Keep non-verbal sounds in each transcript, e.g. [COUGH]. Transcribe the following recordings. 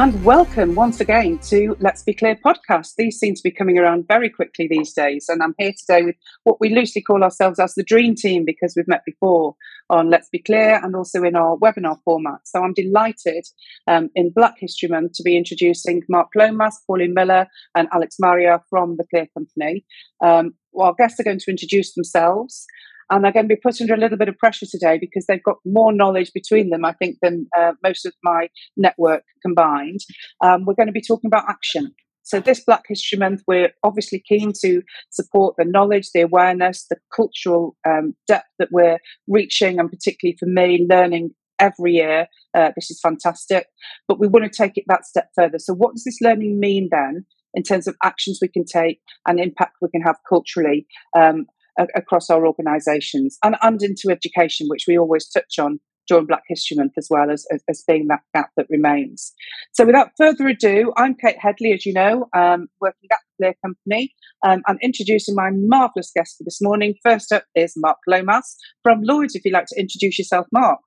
And welcome once again to Let's Be Clear podcast. These seem to be coming around very quickly these days. And I'm here today with what we loosely call ourselves as the Dream Team because we've met before on Let's Be Clear and also in our webinar format. So I'm delighted um, in Black History Month to be introducing Mark Lomas, Pauline Miller, and Alex Maria from the Clear Company. Um, well, our guests are going to introduce themselves and they're going to be put under a little bit of pressure today because they've got more knowledge between them, I think, than uh, most of my network combined. Um, we're going to be talking about action. So, this Black History Month, we're obviously keen to support the knowledge, the awareness, the cultural um, depth that we're reaching, and particularly for me, learning every year. Uh, this is fantastic. But we want to take it that step further. So, what does this learning mean then? in terms of actions we can take and impact we can have culturally um, across our organisations and, and into education, which we always touch on during Black History Month as well as, as, as, being that gap that remains. So without further ado, I'm Kate Headley, as you know, um, working at the Clear Company. Um, I'm introducing my marvellous guest for this morning. First up is Mark Lomas from Lloyds. If you'd like to introduce yourself, Mark.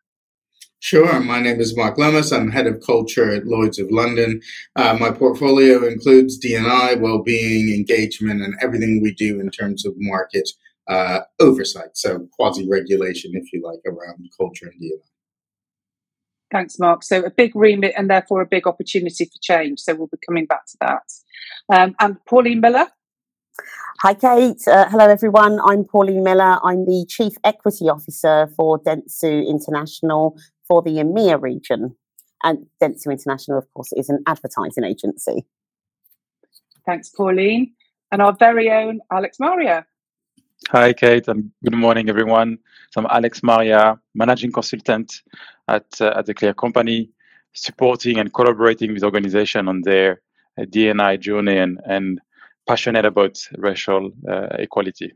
Sure. My name is Mark Lomas. I'm head of culture at Lloyd's of London. Uh, my portfolio includes D&I, well-being, engagement, and everything we do in terms of market uh, oversight, so quasi regulation, if you like, around culture and D&I. Thanks, Mark. So a big remit and therefore a big opportunity for change. So we'll be coming back to that. Um, and Pauline Miller. Hi, Kate. Uh, hello, everyone. I'm Pauline Miller. I'm the Chief Equity Officer for Dentsu International for the EMEA region. And Dentsu International, of course, is an advertising agency. Thanks, Pauline. And our very own Alex Maria. Hi, Kate, and good morning, everyone. So I'm Alex Maria, managing consultant at, uh, at the Clear Company, supporting and collaborating with organizations on their uh, D&I journey and, and passionate about racial uh, equality.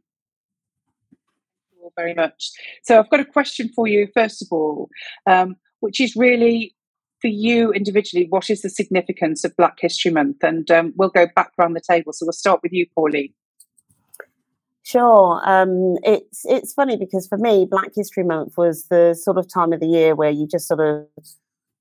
Thank you very much. So I've got a question for you, first of all, um, which is really for you individually, what is the significance of Black History Month? And um, we'll go back around the table. So we'll start with you, Pauline. Sure. Um, it's it's funny because for me, Black History Month was the sort of time of the year where you just sort of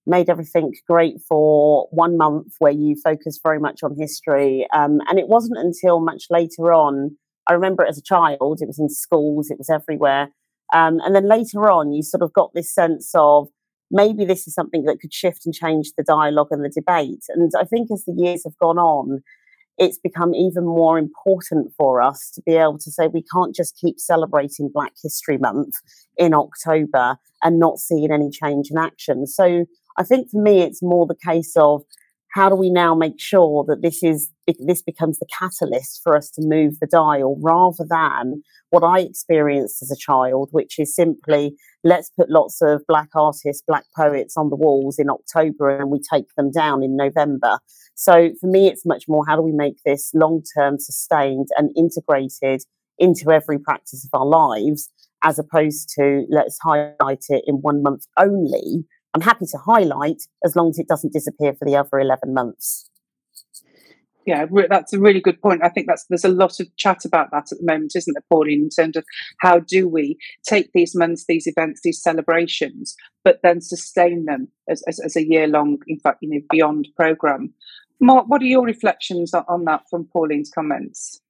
made everything great for one month, where you focused very much on history. Um, and it wasn't until much later on. I remember it as a child. It was in schools. It was everywhere. Um, and then later on, you sort of got this sense of maybe this is something that could shift and change the dialogue and the debate. And I think as the years have gone on, it's become even more important for us to be able to say we can't just keep celebrating Black History Month in October and not seeing any change in action. So I think for me, it's more the case of how do we now make sure that this is this becomes the catalyst for us to move the dial rather than what I experienced as a child, which is simply let's put lots of black artists, black poets on the walls in October and we take them down in November. So for me, it's much more how do we make this long term sustained and integrated into every practice of our lives, as opposed to let's highlight it in one month only. I'm happy to highlight as long as it doesn't disappear for the other 11 months. Yeah, that's a really good point. I think that's there's a lot of chat about that at the moment, isn't there, Pauline? In terms of how do we take these months, these events, these celebrations, but then sustain them as, as, as a year long, in fact, you know, beyond program. Mark, what are your reflections on that from Pauline's comments?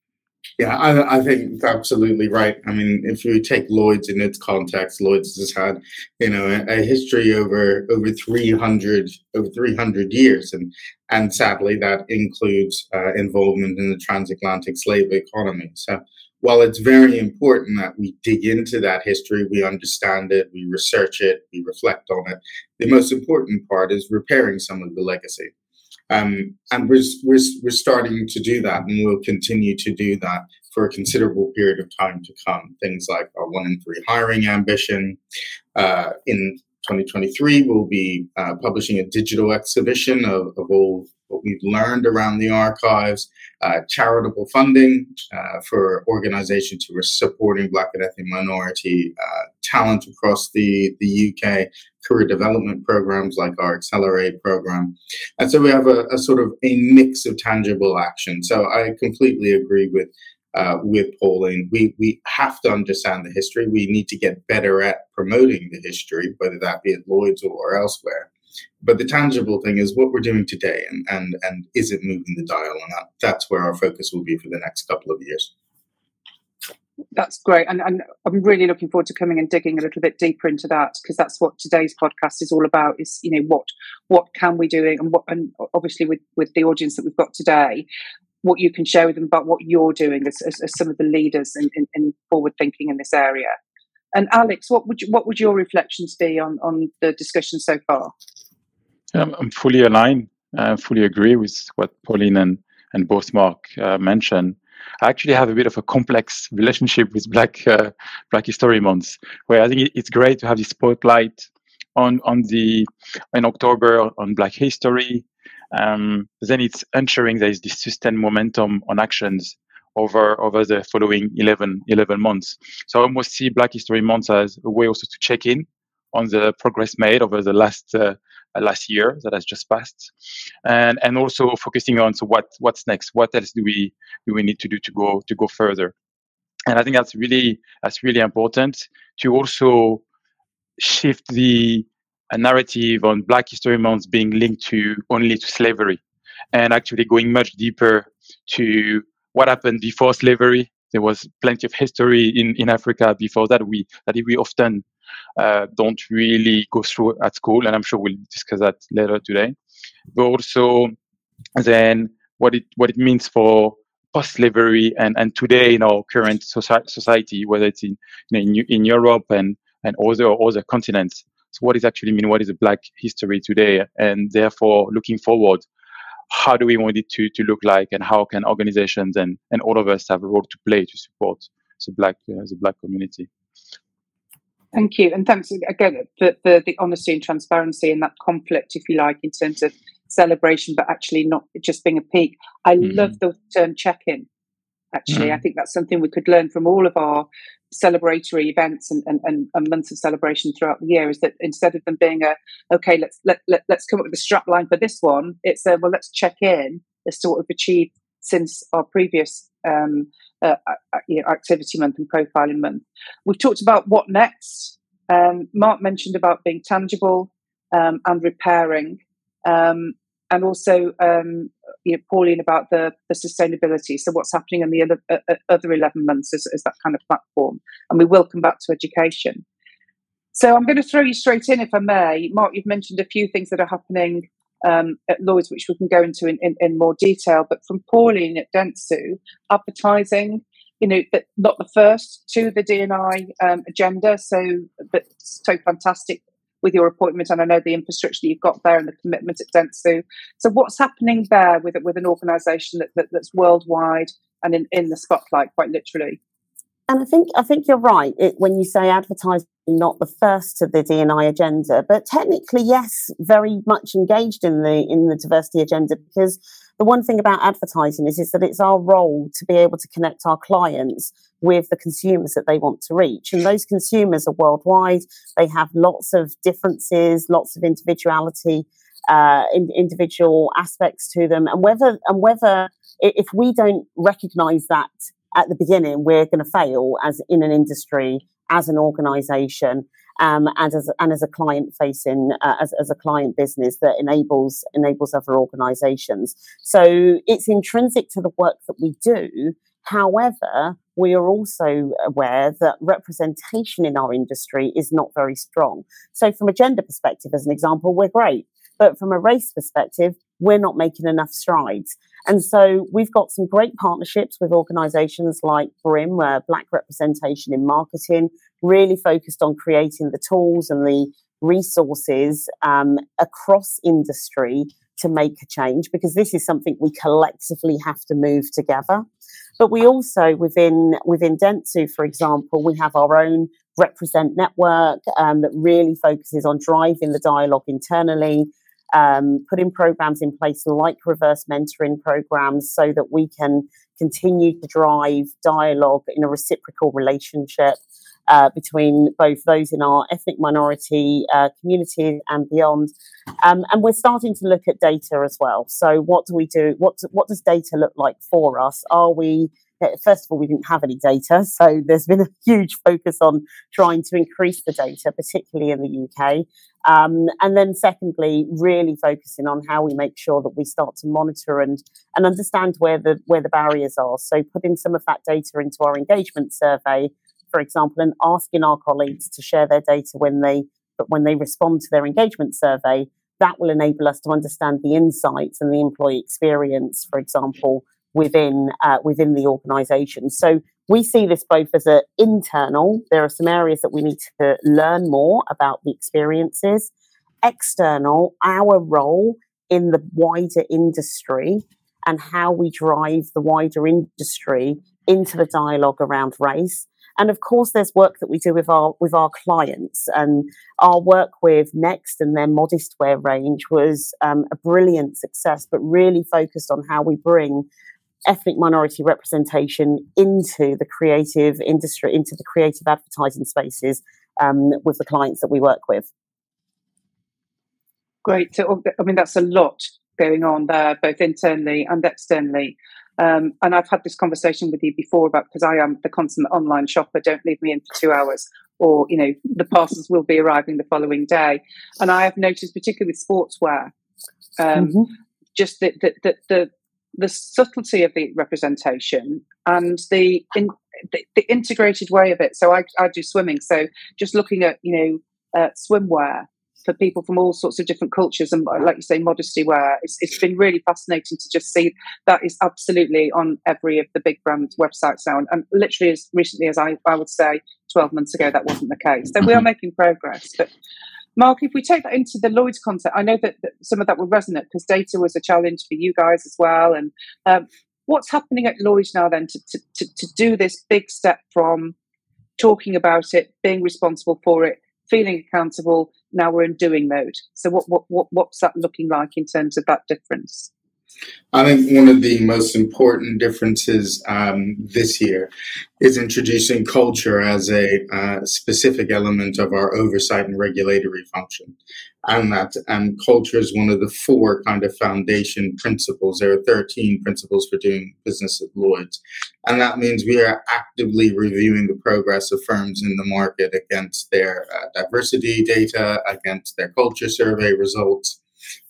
Yeah, I, I, think absolutely right. I mean, if you take Lloyd's in its context, Lloyd's has had, you know, a, a history over over three hundred over three hundred years, and and sadly that includes uh, involvement in the transatlantic slave economy. So while it's very important that we dig into that history, we understand it, we research it, we reflect on it, the most important part is repairing some of the legacy. Um, and we're, we're, we're starting to do that and we'll continue to do that for a considerable period of time to come. Things like our one in three hiring ambition. Uh, in 2023, we'll be uh, publishing a digital exhibition of, of all what we've learned around the archives, uh, charitable funding uh, for organizations who are supporting Black and ethnic minority uh, talent across the, the UK, career development programs like our Accelerate program. And so we have a, a sort of a mix of tangible action. So I completely agree with uh, with Pauline. We we have to understand the history. We need to get better at promoting the history, whether that be at Lloyd's or elsewhere. but the tangible thing is what we're doing today, and and and is it moving the dial? And that, that's where our focus will be for the next couple of years. That's great, and, and I'm really looking forward to coming and digging a little bit deeper into that because that's what today's podcast is all about. Is you know what what can we do, and what and obviously with with the audience that we've got today, what you can share with them about what you're doing as, as, as some of the leaders in, in, in, forward thinking in this area. And Alex, what would you, what would your reflections be on on the discussion so far? Um, I'm fully aligned. I fully agree with what Pauline and and both Mark uh, mentioned. I actually have a bit of a complex relationship with Black uh, Black History Month, where I think it's great to have this spotlight on on the in October on Black history. Um, then it's ensuring there is this sustained momentum on actions over over the following 11, 11 months. So I almost see Black History Month as a way also to check in on the progress made over the last uh, last year that has just passed, and and also focusing on so what what's next? What else do we do we need to do to go to go further? And I think that's really that's really important to also shift the narrative on Black History Month being linked to only to slavery, and actually going much deeper to what happened before slavery. There was plenty of history in, in Africa before that we that we often uh, don't really go through at school, and I'm sure we'll discuss that later today. But also, then what it what it means for post-slavery and, and today in our current society, whether it's in in, in Europe and and other other continents. So what does actually mean? What is a Black history today? And therefore, looking forward, how do we want it to, to look like, and how can organizations and, and all of us have a role to play to support the Black uh, the Black community? Thank you, and thanks again for, for the honesty and transparency and that conflict, if you like, in terms of celebration, but actually not just being a peak. I mm-hmm. love the term check-in. Actually, mm-hmm. I think that's something we could learn from all of our celebratory events and, and, and, and, months of celebration throughout the year. Is that instead of them being a okay, let's let, let let's come up with a strap line for this one, it's a well, let's check in as to what we've achieved since our previous um, uh, you know, activity month and profiling month. We've talked about what next. Um, Mark mentioned about being tangible um, and repairing, um, and also um, you know, Pauline about the, the sustainability. So what's happening in the other, uh, uh other eleven months is, is that kind of platform, and we will come back to education. So I'm going to throw you straight in, if I may. Mark, you've mentioned a few things that are happening um, at Lloyd's, which we can go into in, in, in, more detail. But from Pauline at Dentsu, advertising, you know, not the first to the DNI um, agenda. So that's so fantastic with your appointment, and I know the infrastructure that you've got there and the commitment at Dentsu. So what's happening there with with an organisation that, that, that's worldwide and in, in the spotlight, quite literally? And I think I think you're right it, when you say advertising not the first to the DNI agenda, but technically yes, very much engaged in the in the diversity agenda because the one thing about advertising is is that it's our role to be able to connect our clients with the consumers that they want to reach, and those consumers are worldwide. They have lots of differences, lots of individuality, uh, in, individual aspects to them, and whether and whether if we don't recognise that at the beginning, we're going to fail as in an industry, as an organization, um, and as and as a client facing uh, as, as a client business that enables enables other organizations. So it's intrinsic to the work that we do. However, we are also aware that representation in our industry is not very strong. So, from a gender perspective, as an example, we're great. But from a race perspective, we're not making enough strides. And so we've got some great partnerships with organizations like BRIM, uh, Black Representation in Marketing, really focused on creating the tools and the resources um, across industry to make a change because this is something we collectively have to move together. But we also within within Dentsu, for example, we have our own represent network um, that really focuses on driving the dialogue internally, um, putting programs in place like reverse mentoring programs so that we can continue to drive dialogue in a reciprocal relationship uh, between both those in our ethnic minority uh, community and beyond. Um, and we're starting to look at data as well. So, what do we do? What, what does data look like for us? Are we first of all, we didn't have any data. [LAUGHS] So there's been a huge focus on trying to increase the data, particularly in the UK. Um, and then secondly, really focusing on how we make sure that we start to monitor and, and understand where the, where the barriers are. So putting some of that data into our engagement survey, for example, and asking our colleagues to share their data when they, when they respond to their engagement survey, that will enable us to understand the insights and the employee experience, for example, within uh, within the organisation. So we see this both as an internal. There are some areas that we need to learn more about the experiences. External, our role in the wider industry and how we drive the wider industry into the dialogue around race and of course, there's work that we do with our with our clients, and our work with Next and their modest wear range was um, a brilliant success, but really focused on how we bring ethnic minority representation into the creative industry, into the creative advertising spaces um, with the clients that we work with. Great. So, I mean, that's a lot going on there, both internally and externally. Um, and I've had this conversation with you before about because I am the consummate online shopper. Don't leave me in for two hours, or you know the parcels will be arriving the following day. And I have noticed, particularly with sportswear, um, mm-hmm. just the, the the, the the subtlety of the representation and the, in, the, the integrated way of it. So I, I do swimming. So just looking at you know uh, swimwear for people from all sorts of different cultures and like you say modesty wear it's, it's been really fascinating to just see that is absolutely on every of the big brand websites now and, and literally as recently as I, I would say 12 months ago that wasn't the case so we are mm-hmm. making progress but Mark, if we take that into the Lloyd's content, I know that, that some of that will resonate because data was a challenge for you guys as well. And um, what's happening at Lloyd's now then to, to, to, to do this big step from talking about it, being responsible for it, feeling accountable. Now we're in doing mode. So what what, what what's that looking like in terms of that difference? I think one of the most important differences um, this year is introducing culture as a uh, specific element of our oversight and regulatory function. And that and culture is one of the four kind of foundation principles. There are 13 principles for doing business at Lloyd's. And that means we are actively reviewing the progress of firms in the market against their uh, diversity data, against their culture survey results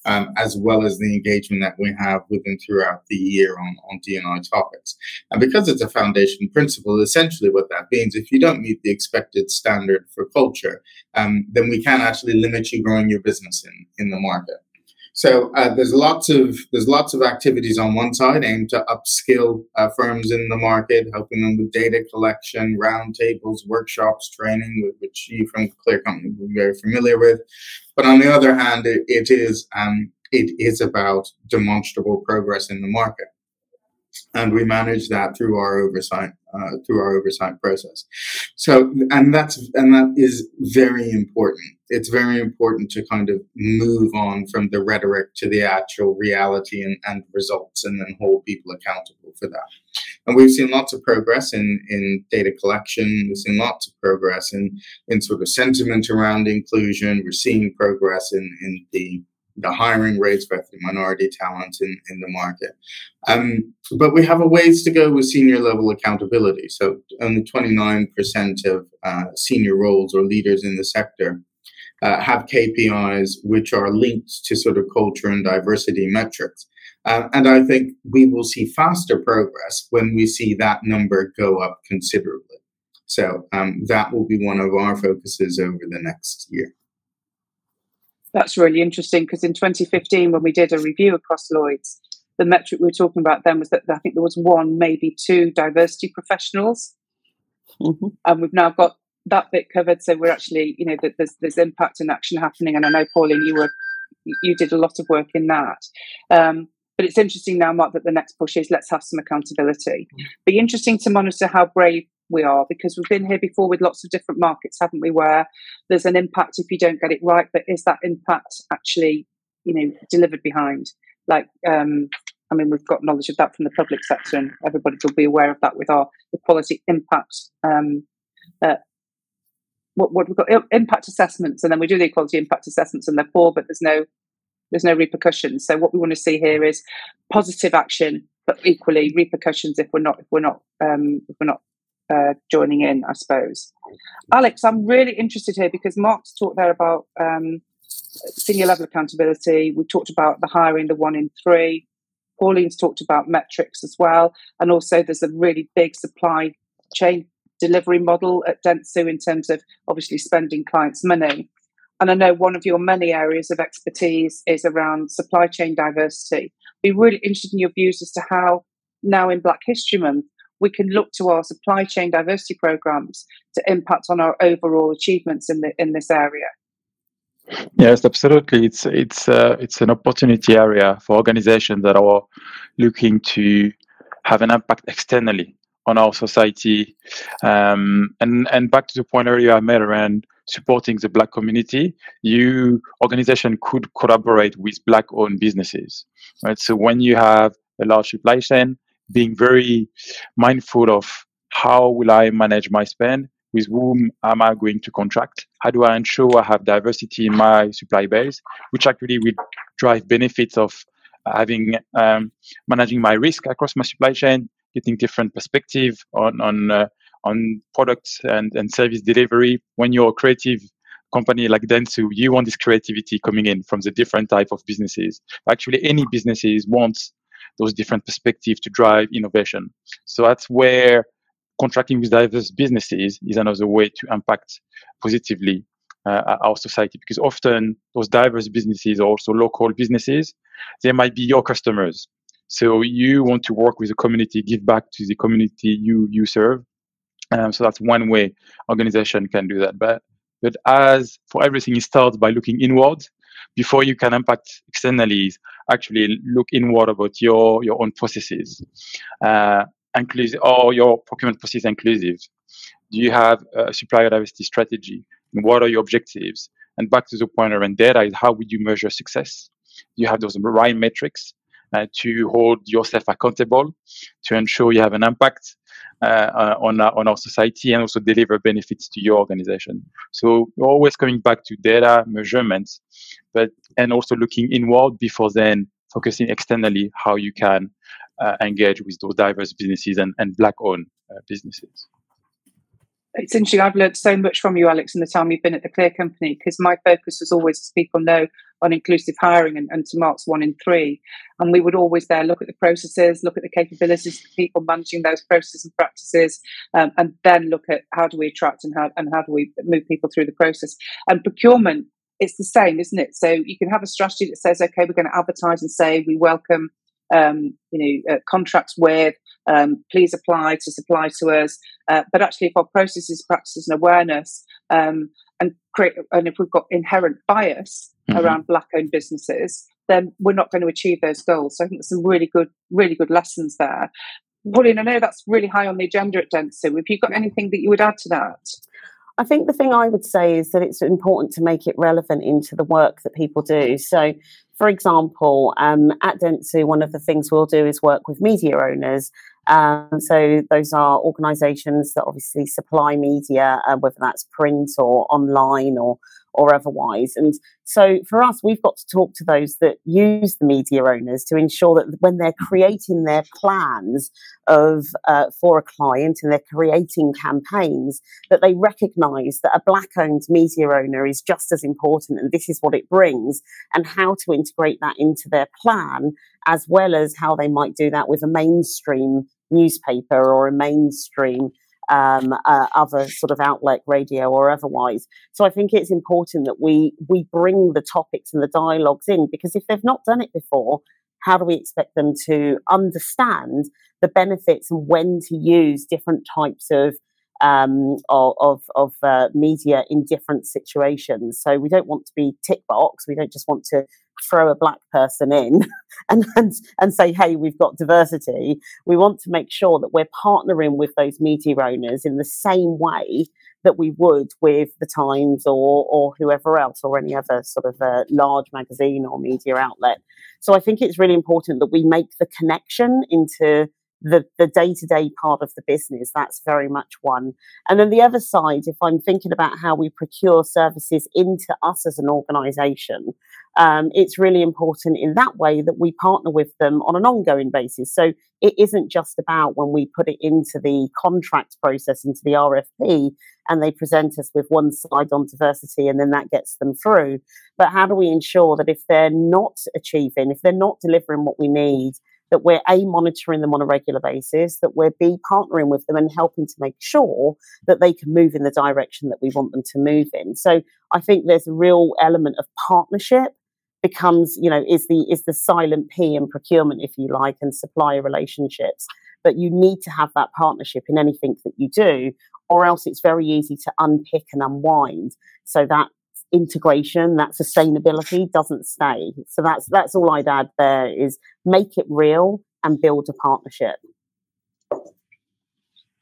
um, as well as the engagement that we have with them throughout the year on, on D&I topics. And because it's a foundation principle, essentially what that means, if you don't meet the expected standard for culture, um, then we can actually limit you growing your business in, in the market. So uh, there's lots of there's lots of activities on one side aimed to upskill uh, firms in the market, helping them with data collection, roundtables, workshops, training, which you from Clear Company will be very familiar with. But on the other hand, it, it is um, it is about demonstrable progress in the market and we manage that through our oversight uh, through our oversight process. So, and that's and that is very important. It's very important to kind of move on from the rhetoric to the actual reality and, and results, and then hold people accountable for that. And we've seen lots of progress in in data collection. We've seen lots of progress in in sort of sentiment around inclusion. We're seeing progress in in the the hiring rates for minority talent in, in the market. Um, but we have a ways to go with senior level accountability. So only 29% of uh, senior roles or leaders in the sector uh, have KPIs which are linked to sort of culture and diversity metrics. Uh, and I think we will see faster progress when we see that number go up considerably. So um, that will be one of our focuses over the next year that's really interesting because in 2015, when we did a review across Lloyd's, the metric we were talking about then was that I think there was one, maybe two diversity professionals, mm-hmm. and we've now got that bit covered. So we're actually, you know, there's there's impact and action happening, and I know Pauline, you were you did a lot of work in that. Um, but it's interesting now, Mark, that the next push is let's have some accountability. Mm. Be interesting to monitor how brave we are because we've been here before with lots of different markets, haven't we? Where there's an impact if you don't get it right, but is that impact actually, you know, delivered behind? Like, um, I mean, we've got knowledge of that from the public sector, and everybody will be aware of that with our equality impact. Um, uh, what, what we've got impact assessments, and then we do the equality impact assessments, and they're poor, but there's no there's no repercussions. So what we want to see here is positive action but equally repercussions if we're not if we're not um, if we're not uh, joining in, I suppose. Alex, I'm really interested here because Mark's talked there about um, senior level accountability. We talked about the hiring, the one in three. Pauline's talked about metrics as well, and also there's a really big supply chain delivery model at Dentsu in terms of obviously spending clients' money. And I know one of your many areas of expertise is around supply chain diversity. I'd be really interested in your views as to how now in Black History Month we can look to our supply chain diversity programs to impact on our overall achievements in the in this area. Yes, absolutely. It's it's uh, it's an opportunity area for organizations that are looking to have an impact externally on our society. Um, and and back to the point earlier I made around supporting the black community, you organization could collaborate with black-owned businesses. Right. So when you have a large supply chain, being very mindful of how will I manage my spend, with whom am I going to contract? How do I ensure I have diversity in my supply base, which actually will drive benefits of having um, managing my risk across my supply chain, getting different perspective on on uh, on products and, and service delivery. When you're a creative company like Dentsu, you want this creativity coming in from the different type of businesses. Actually, any businesses want those different perspectives to drive innovation. So that's where contracting with diverse businesses is another way to impact positively uh, our society because often those diverse businesses are also local businesses. They might be your customers. So you want to work with the community, give back to the community you you serve. Um, so that's one way organization can do that. But but as for everything, it starts by looking inward before you can impact externally. Actually, look inward about your your own processes. Uh, inclusive or your procurement process inclusive? Do you have a supplier diversity strategy? And what are your objectives? And back to the point around data is how would you measure success? Do you have those right metrics uh, to hold yourself accountable, to ensure you have an impact on, our, on our society and also deliver benefits to your organization. So you're always coming back to data measurements, but and also looking inward before then focusing externally how you can uh, engage with those diverse businesses and, and black owned uh, businesses. It's interesting. I've learned so much from you, Alex, in the time you've been at the Clear Company, because my focus was always, as people know, on inclusive hiring and, and to Mark's one in three. And we would always there look at the processes, look at the capabilities of people managing those processes and practices, um, and then look at how do we attract and how, and how do we move people through the process. And procurement, it's the same, isn't it? So you can have a strategy that says, okay, we're going to advertise and say we welcome um, you know, uh, contracts with, um, please apply to supply to us. Uh, but actually, if our processes, practices, and awareness, um, and create, and if we've got inherent bias mm-hmm. around black-owned businesses, then we're not going to achieve those goals. So I think there's some really good, really good lessons there. Pauline, I know that's really high on the agenda at Dentsu. Have you got anything that you would add to that? I think the thing I would say is that it's important to make it relevant into the work that people do. So, for example, um, at Dentsu, one of the things we'll do is work with media owners. Um, so those are organisations that obviously supply media, uh, whether that's print or online or or otherwise. And so for us, we've got to talk to those that use the media owners to ensure that when they're creating their plans of uh, for a client and they're creating campaigns, that they recognise that a black-owned media owner is just as important, and this is what it brings, and how to integrate that into their plan, as well as how they might do that with a mainstream newspaper or a mainstream um, uh, other sort of outlet, radio or otherwise. So I think it's important that we we bring the topics and the dialogues in because if they've not done it before, how do we expect them to understand the benefits and when to use different types of um, of of, uh, media in different situations. So we don't want to be tick box. We don't just want to throw a black person in [LAUGHS] and, and and say, hey, we've got diversity. We want to make sure that we're partnering with those media owners in the same way that we would with the Times or or whoever else or any other sort of uh, large magazine or media outlet. So I think it's really important that we make the connection into the the day to day part of the business. That's very much one. And then the other side, if I'm thinking about how we procure services into us as an organisation, um, it's really important in that way that we partner with them on an ongoing basis. So it isn't just about when we put it into the contract process, into the RFP, and they present us with one slide on diversity and then that gets them through. But how do we ensure that if they're not achieving, if they're not delivering what we need, that we're A, monitoring them on a regular basis, that we're B, partnering with them and helping to make sure that they can move in the direction that we want them to move in. So I think there's a real element of partnership becomes, you know, is the is the silent P in procurement, if you like, and supplier relationships. But you need to have that partnership in anything that you do, or else it's very easy to unpick and unwind. So that integration, that sustainability doesn't stay. So that's that's all I'd add there is make it real and build a partnership.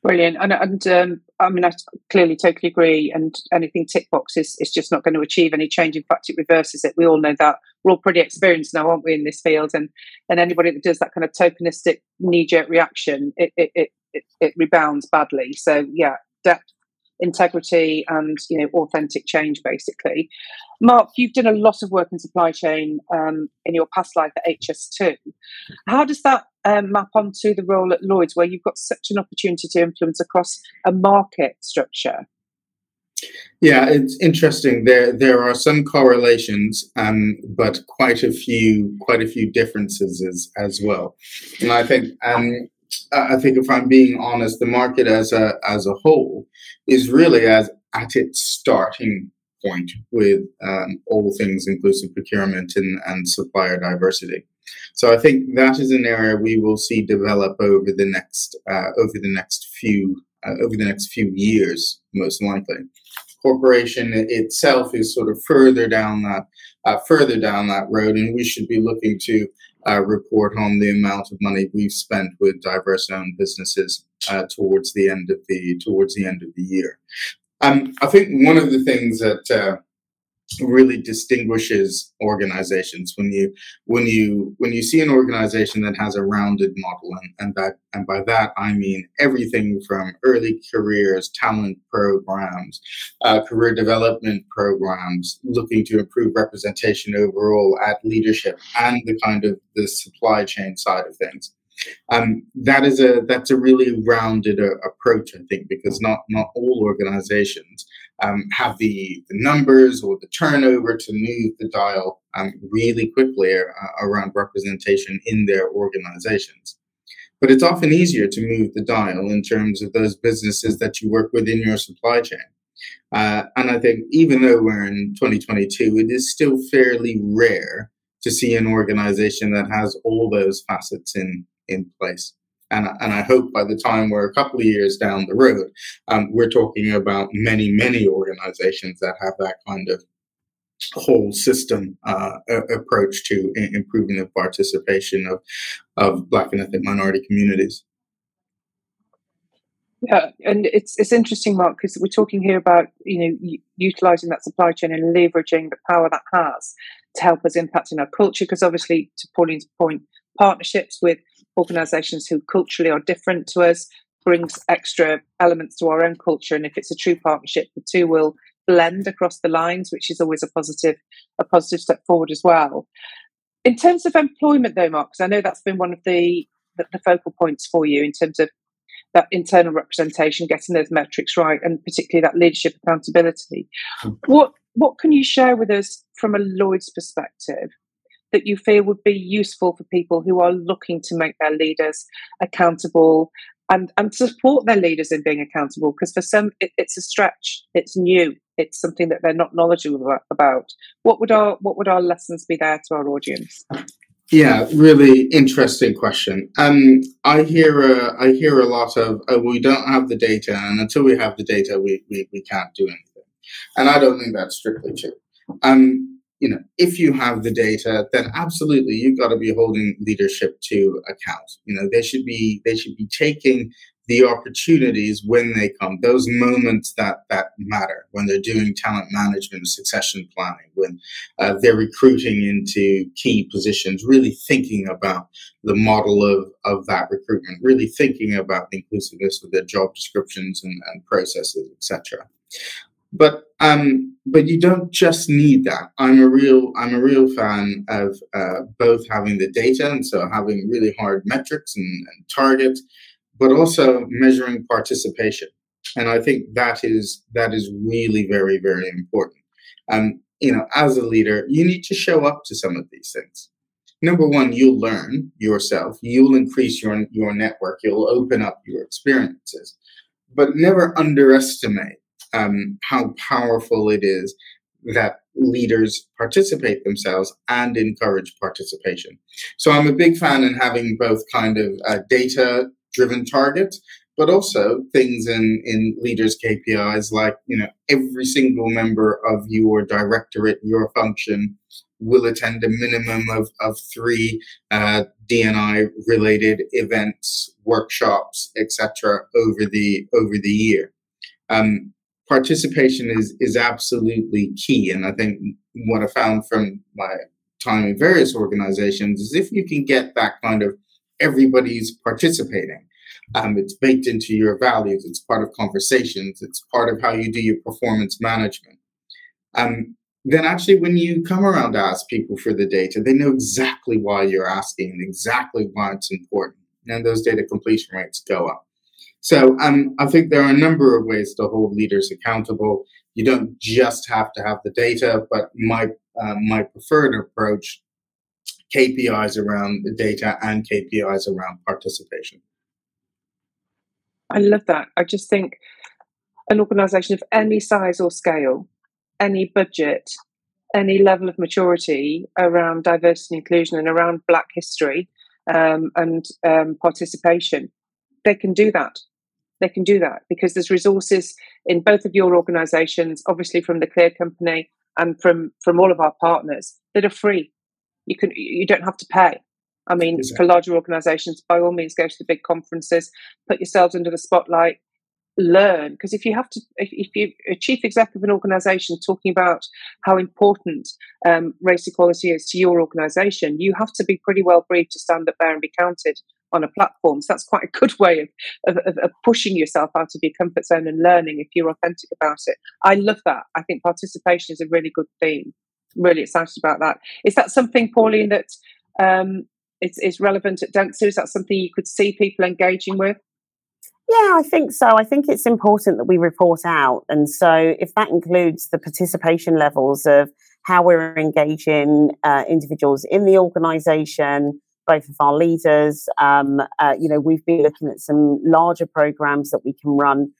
Brilliant, and and um, I mean I clearly totally agree. And anything tick box is is just not going to achieve any change. In fact, it reverses it. We all know that. We're all pretty experienced now, aren't we, in this field? And and anybody that does that kind of tokenistic knee jerk reaction, it it, it it it rebounds badly. So yeah, depth integrity and you know authentic change basically mark you've done a lot of work in supply chain um, in your past life at hs2 how does that um, map onto the role at lloyds where you've got such an opportunity to influence across a market structure yeah, it's interesting. There there are some correlations, um, but quite a few quite a few differences as, as well. And I think um, I think if I'm being honest, the market as a as a whole is really as at its starting point with um, all things inclusive procurement and, and supplier diversity. So I think that is an area we will see develop over the next uh, over the next few uh, over the next few years, most likely. Corporation itself is sort of further down that uh, further down that road, and we should be looking to uh, report on the amount of money we've spent with diverse owned businesses uh, towards the end of the towards the end of the year. Um, I think one of the things that uh, really distinguishes organizations when you when you when you see an organization that has a rounded model and, and that and by that i mean everything from early careers talent programs uh, career development programs looking to improve representation overall at leadership and the kind of the supply chain side of things um, that is a that's a really rounded uh, approach, I think, because not not all organizations um, have the, the numbers or the turnover to move the dial um, really quickly uh, around representation in their organizations. But it's often easier to move the dial in terms of those businesses that you work with in your supply chain. Uh, and I think even though we're in 2022, it is still fairly rare to see an organization that has all those facets in in place. And, and I hope by the time we're a couple of years down the road, um, we're talking about many, many organizations that have that kind of whole system uh, approach to improving the participation of, of Black and ethnic minority communities. Yeah, and it's it's interesting, Mark, because we're talking here about you know utilizing that supply chain and leveraging the power that has to help us impact in our culture. Because obviously, to Pauline's point, partnerships with organisations who culturally are different to us brings extra elements to our own culture. And if it's a true partnership, the two will blend across the lines, which is always a positive, a positive step forward as well. In terms of employment, though, Mark, because I know that's been one of the, the, the focal points for you in terms of that internal representation, getting those metrics right, and particularly that leadership accountability. Hmm. What what can you share with us from a Lloyd's perspective that you feel would be useful for people who are looking to make their leaders accountable and, and support their leaders in being accountable? Because for some, it, it's a stretch, it's new, it's something that they're not knowledgeable about. What would our what would our lessons be there to our audience? Yeah, really interesting question. Um, I hear uh, I hear a lot of oh, we don't have the data, and until we have the data, we, we, we can't do anything. And I don't think that's strictly true. Um, you know, if you have the data, then absolutely you've got to be holding leadership to account. You know, they should be they should be taking the opportunities when they come, those moments that that matter when they're doing talent management, succession planning, when uh, they're recruiting into key positions, really thinking about the model of, of that recruitment, really thinking about the inclusiveness of their job descriptions and, and processes, etc. But um, but you don't just need that. I'm a real I'm a real fan of uh, both having the data and so having really hard metrics and, and targets but also measuring participation. And I think that is that is really very very important. Um, you know, as a leader, you need to show up to some of these things. Number one, you'll learn yourself. You'll increase your your network. You'll open up your experiences, but never underestimate um, how powerful it is that leaders participate themselves and encourage participation. So I'm a big fan in having both kind of uh, data driven targets, but also things in, in leaders' KPIs like, you know, every single member of your directorate, your function will attend a minimum of, of three uh, DNI related events, workshops, etc. over the over the year. Um, participation is is absolutely key, and I think what I found from my time in various organizations is if you can get that kind of everybody's participating. Um, it's baked into your values. It's part of conversations. It's part of how you do your performance management. Um, then actually, when you come around to ask people for the data, they know exactly why you're asking and exactly why it's important. And those data completion rates go up. So um, I think there are a number of ways to hold leaders accountable. You don't just have to have the data, but my uh, my preferred approach KPIs around the data and KPIs around participation. I love that. I just think an organisation of any size or scale, any budget, any level of maturity around diversity and inclusion and around Black history um, and um, participation, they can do that. They can do that because there's resources in both of your organisations, obviously from the Clear Company and from from all of our partners that are free you can you don't have to pay. I mean, exactly. for larger organisations, by all means, go to the big conferences, put yourselves under the spotlight, learn. Because if you have to, if, if you a chief executive of an organisation talking about how important um, race equality is to your organisation, you have to be pretty well briefed to stand up there and be counted on a platform. So that's quite a good way of, of, of, pushing yourself out of your comfort zone and learning if you're authentic about it. I love that. I think participation is a really good theme really excited about that. Is that something, Pauline, that um, is, is relevant at Dentsu? Is that something you could see people engaging with? Yeah, I think so. I think it's important that we report out. And so, if that includes the participation levels of how we're engaging uh, individuals in the organization, both of our leaders, um, uh, you know, we've been looking at some larger programs that we can run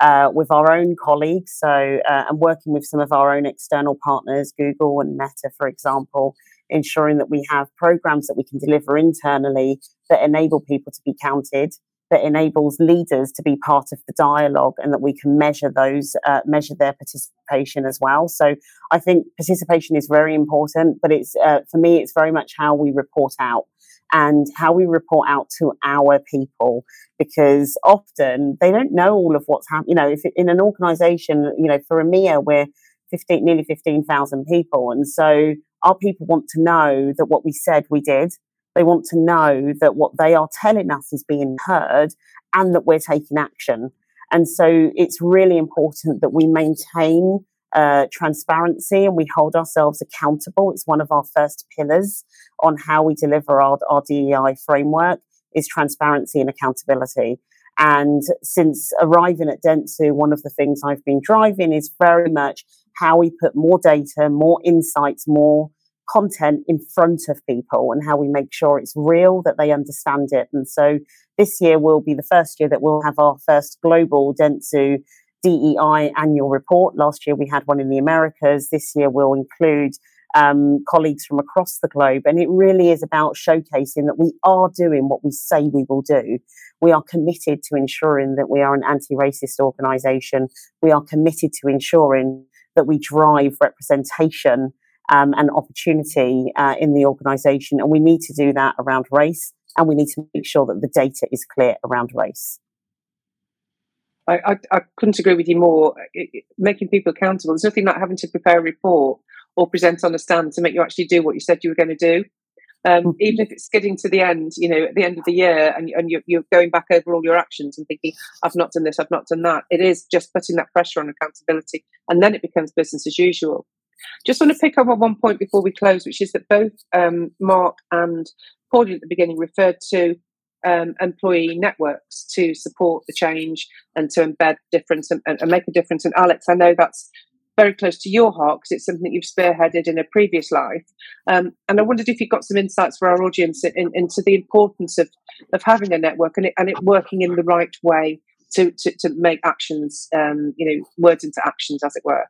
uh, with our own colleagues. So, uh, and working with some of our own external partners, Google and Meta, for example, ensuring that we have programs that we can deliver internally that enable people to be counted, that enables leaders to be part of the dialogue, and that we can measure those, uh, measure their participation as well. So, I think participation is very important, but it's uh, for me, it's very much how we report out and how we report out to our people because often they don't know all of what's happening. You know, if in an organization, you know, for EMEA, we're 15, nearly 15,000 people. And so our people want to know that what we said we did. They want to know that what they are telling us is being heard and that we're taking action. And so it's really important that we maintain uh, transparency and we hold ourselves accountable. It's one of our first pillars on how we deliver our, our DEI framework is transparency and accountability. And since arriving at Dentsu, one of the things I've been driving is very much how we put more data, more insights, more content in front of people and how we make sure it's real, that they understand it. And so this year will be the first year that we'll have our first global Dentsu DEI annual report. Last year we had one in the Americas. This year we'll include um, colleagues from across the globe. And it really is about showcasing that we are doing what we say we will do. We are committed to ensuring that we are an anti racist organisation. We are committed to ensuring that we drive representation um, and opportunity uh, in the organisation. And we need to do that around race. And we need to make sure that the data is clear around race. I, I, I couldn't agree with you more. It, it, making people accountable. There's nothing like having to prepare a report or present on a stand to make you actually do what you said you were going to do. Um, mm-hmm. even if it's skidding to the end, you know, at the end of the year, and, and you're, you're, going back over all your actions and thinking, "I've not done this, I've not done that." It is just putting that pressure on accountability, and then it becomes business as usual. Just want to pick up on one point before we close, which is that both um, Mark and Pauline at the beginning referred to um, employee networks to support the change and to embed difference and, and, make a difference. And Alex, I know that's very close to your heart because it's something you've spearheaded in a previous life. Um, and I wondered if you've got some insights for our audience in, into the importance of, of having a network and it, and it working in the right way to, to, to make actions, um, you know, words into actions, as it were.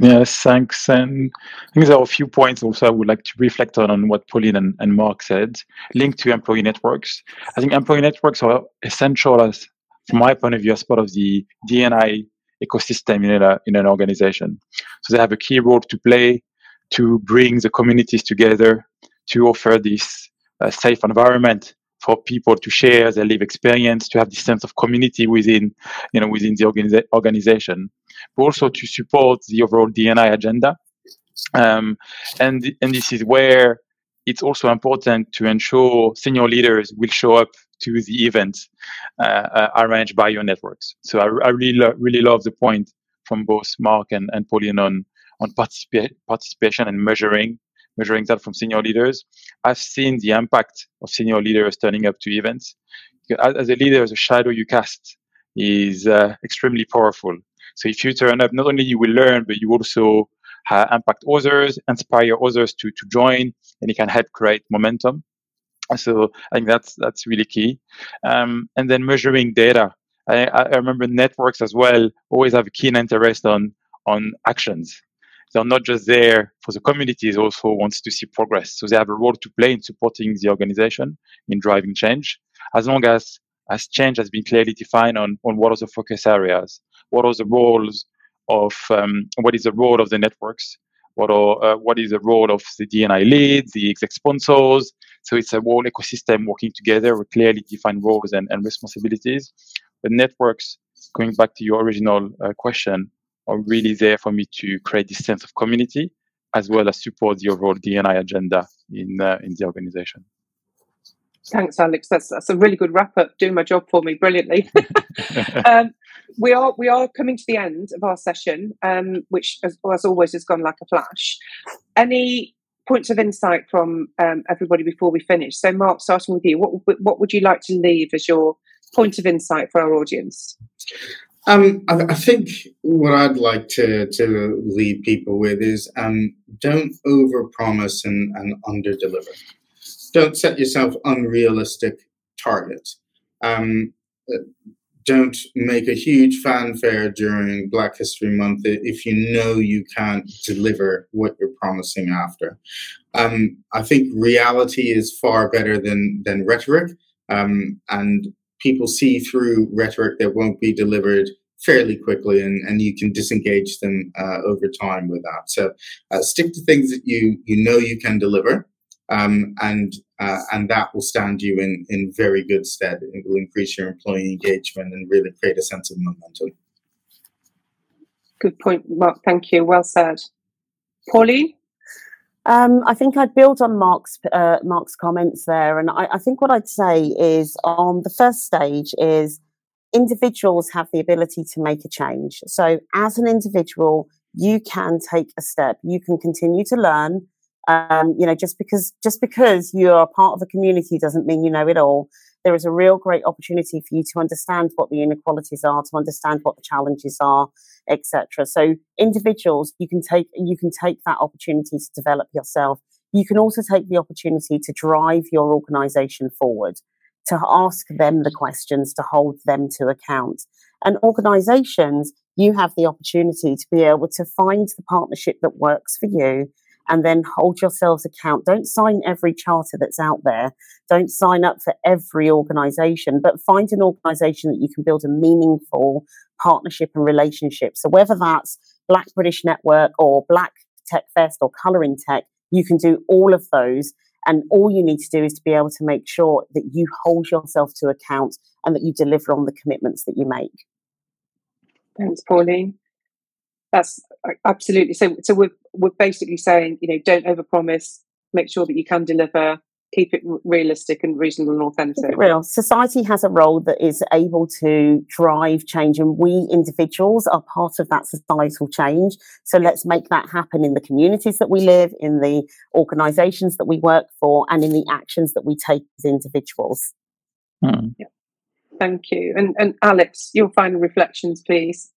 Yes, thanks. And I think there are a few points also I would like to reflect on, on what Pauline and, and Mark said, linked to employee networks. I think employee networks are essential as, from my point of view, as part of the DNI ecosystem in, a, in an organization. So they have a key role to play to bring the communities together, to offer this uh, safe environment for people to share their live experience, to have this sense of community within, you know, within the organiza- organization, but also to support the overall DNI agenda. Um, and and this is where it's also important to ensure senior leaders will show up to the events uh, uh, arranged by your networks. So I, I really lo- really love the point from both Mark and, and Pauline on on participa- participation and measuring measuring that from senior leaders. I've seen the impact of senior leaders turning up to events. As, a leader, the shadow you cast is uh, extremely powerful. So if you turn up, not only you will learn, but you also uh, impact others, inspire others to, to join, and it can help create momentum. So I think that's that's really key. Um, and then measuring data. I, I remember networks as well always have a keen interest on on actions they're not just there for the communities, also wants to see progress. So they have a role to play in supporting the organization in driving change, as long as as change has been clearly defined on, on what are the focus areas, what are the roles of um, what is the role of the networks, what are uh, what is the role of the DNI leads, the exec sponsors. So it's a whole ecosystem working together with clearly defined roles and, and responsibilities. The networks, going back to your original uh, question, are really there for me to create this sense of community as well as support the overall DNI agenda in uh, in the organization. Thanks, Alex. That's that's a really good wrap up. Doing my job for me brilliantly. [LAUGHS] um, we are we are coming to the end of our session, um, which, as, as, always, has gone like a flash. Any points of insight from um, everybody before we finish? So, Mark, starting with you, what what would you like to leave as your point of insight for our audience? Um, I, I, think what I'd like to, to leave people with is um, don't overpromise and, and underdeliver. Don't set yourself unrealistic targets. Um, uh, don't make a huge fanfare during Black History Month if you know you can't deliver what you're promising after. Um, I think reality is far better than than rhetoric, um, and people see through rhetoric that won't be delivered fairly quickly and, and you can disengage them uh, over time with that. So uh, stick to things that you, you know you can deliver. Um, and uh, and that will stand you in, in very good stead. It will increase your employee engagement and really create a sense of momentum. Good point, Mark. Thank you. Well said. Pauline? Um, I think I'd build on Mark's uh, Mark's comments there, and I, I, think what I'd say is on the first stage is individuals have the ability to make a change. So as an individual, you can take a step. You can continue to learn. Um, you know, just because just because you're part of a community doesn't mean you know it all. There is a real great opportunity for you to understand what the inequalities are, to understand what the challenges are, etc. So individuals, you can take you can take that opportunity to develop yourself. You can also take the opportunity to drive your organization forward, to ask them the questions, to hold them to account. And organizations, you have the opportunity to be able to find the partnership that works for you and then hold yourselves account. Don't sign every charter that's out there. Don't sign up for every organization, but find an organization that you can build a meaningful partnership and relationship. So whether that's Black British Network or Black Tech Fest or Color in Tech, you can do all of those And all you need to do is to be able to make sure that you hold yourself to account and that you deliver on the commitments that you make. Thanks, Pauline. That's uh, absolutely so. So we're we're basically saying, you know, don't overpromise. Make sure that you can deliver. Keep it realistic and reasonable and authentic. Real society has a role that is able to drive change, and we individuals are part of that societal change. So let's make that happen in the communities that we live, in the organisations that we work for, and in the actions that we take as individuals. Hmm. Yeah. Thank you. And, and Alex, your final reflections, please.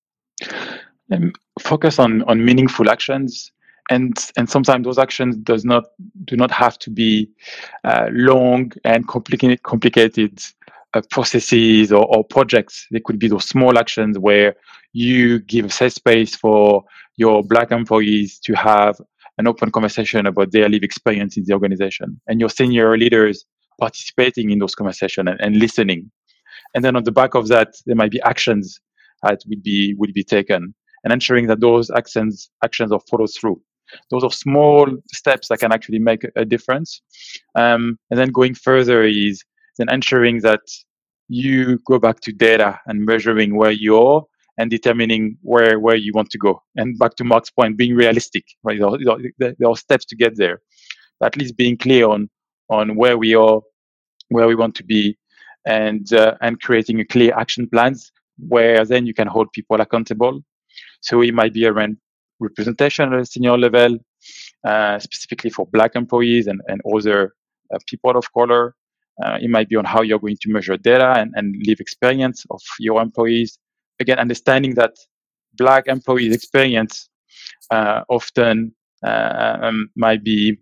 Um, focus on, on meaningful actions. And, and sometimes those actions does not do not have to be uh, long and complicated complicated uh, processes or, or, projects. They could be those small actions where you give safe space for your black employees to have an open conversation about their live experience in the organization, and your senior leaders participating in those conversations and, and listening and then on the back of that, there might be actions that would be would be taken, and ensuring that those actions actions are followed through. Those are small steps that can actually make a difference. Um, and then going further is then ensuring that you go back to data and measuring where you are and determining where where you want to go. And back to Mark's point, being realistic, right? There are, there are steps to get there. But at least being clear on on where we are, where we want to be, and uh, and creating a clear action plans where then you can hold people accountable. So it might be around representation at a senior level, uh, specifically for Black employees and, and other uh, people of color. Uh, it might be on how you're going to measure data and, and live experience of your employees. Again, understanding that Black employees' experience uh, often uh, um, might be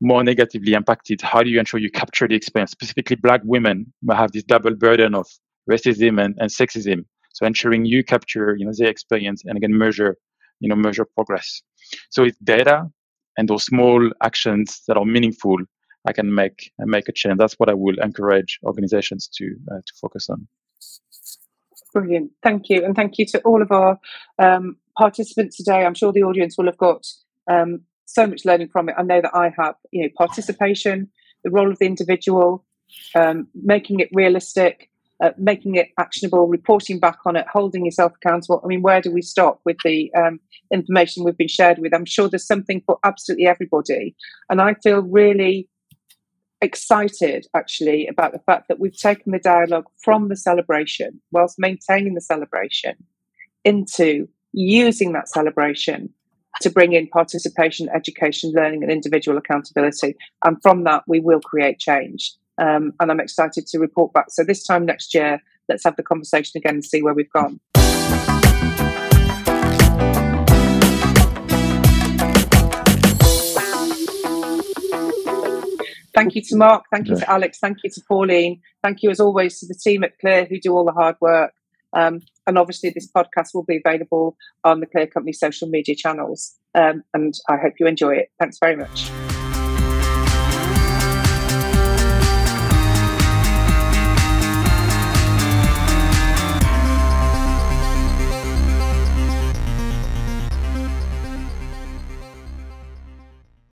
more negatively impacted, how do you ensure you capture the experience? Specifically, black women have this double burden of racism and, and sexism. So ensuring you capture, you know, their experience and again measure, you know, measure progress. So it's data and those small actions that are meaningful. I can make make a change. That's what I will encourage organizations to uh, to focus on. Brilliant, thank you, and thank you to all of our um, participants today. I'm sure the audience will have got um, so much learning from it. I know that I have, you know, participation, the role of the individual, um, making it realistic, uh, making it actionable, reporting back on it, holding yourself accountable. I mean, where do we stop with the um, information we've been shared with? I'm sure there's something for absolutely everybody. And I feel really excited actually about the fact that we've taken the dialogue from the celebration, whilst maintaining the celebration, into using that celebration to bring in participation, education, learning, and individual accountability. And from that, we will create change. Um, and I'm excited to report back. So this time next year, let's have the conversation again and see where we've gone. Thank you to Mark. Thank you to Alex. Thank you to Pauline. Thank you, as always, to the team at Clear who do all the hard work. Um, and obviously, this podcast will be available on the Clear Company social media channels. Um, and I hope you enjoy it. Thanks very much.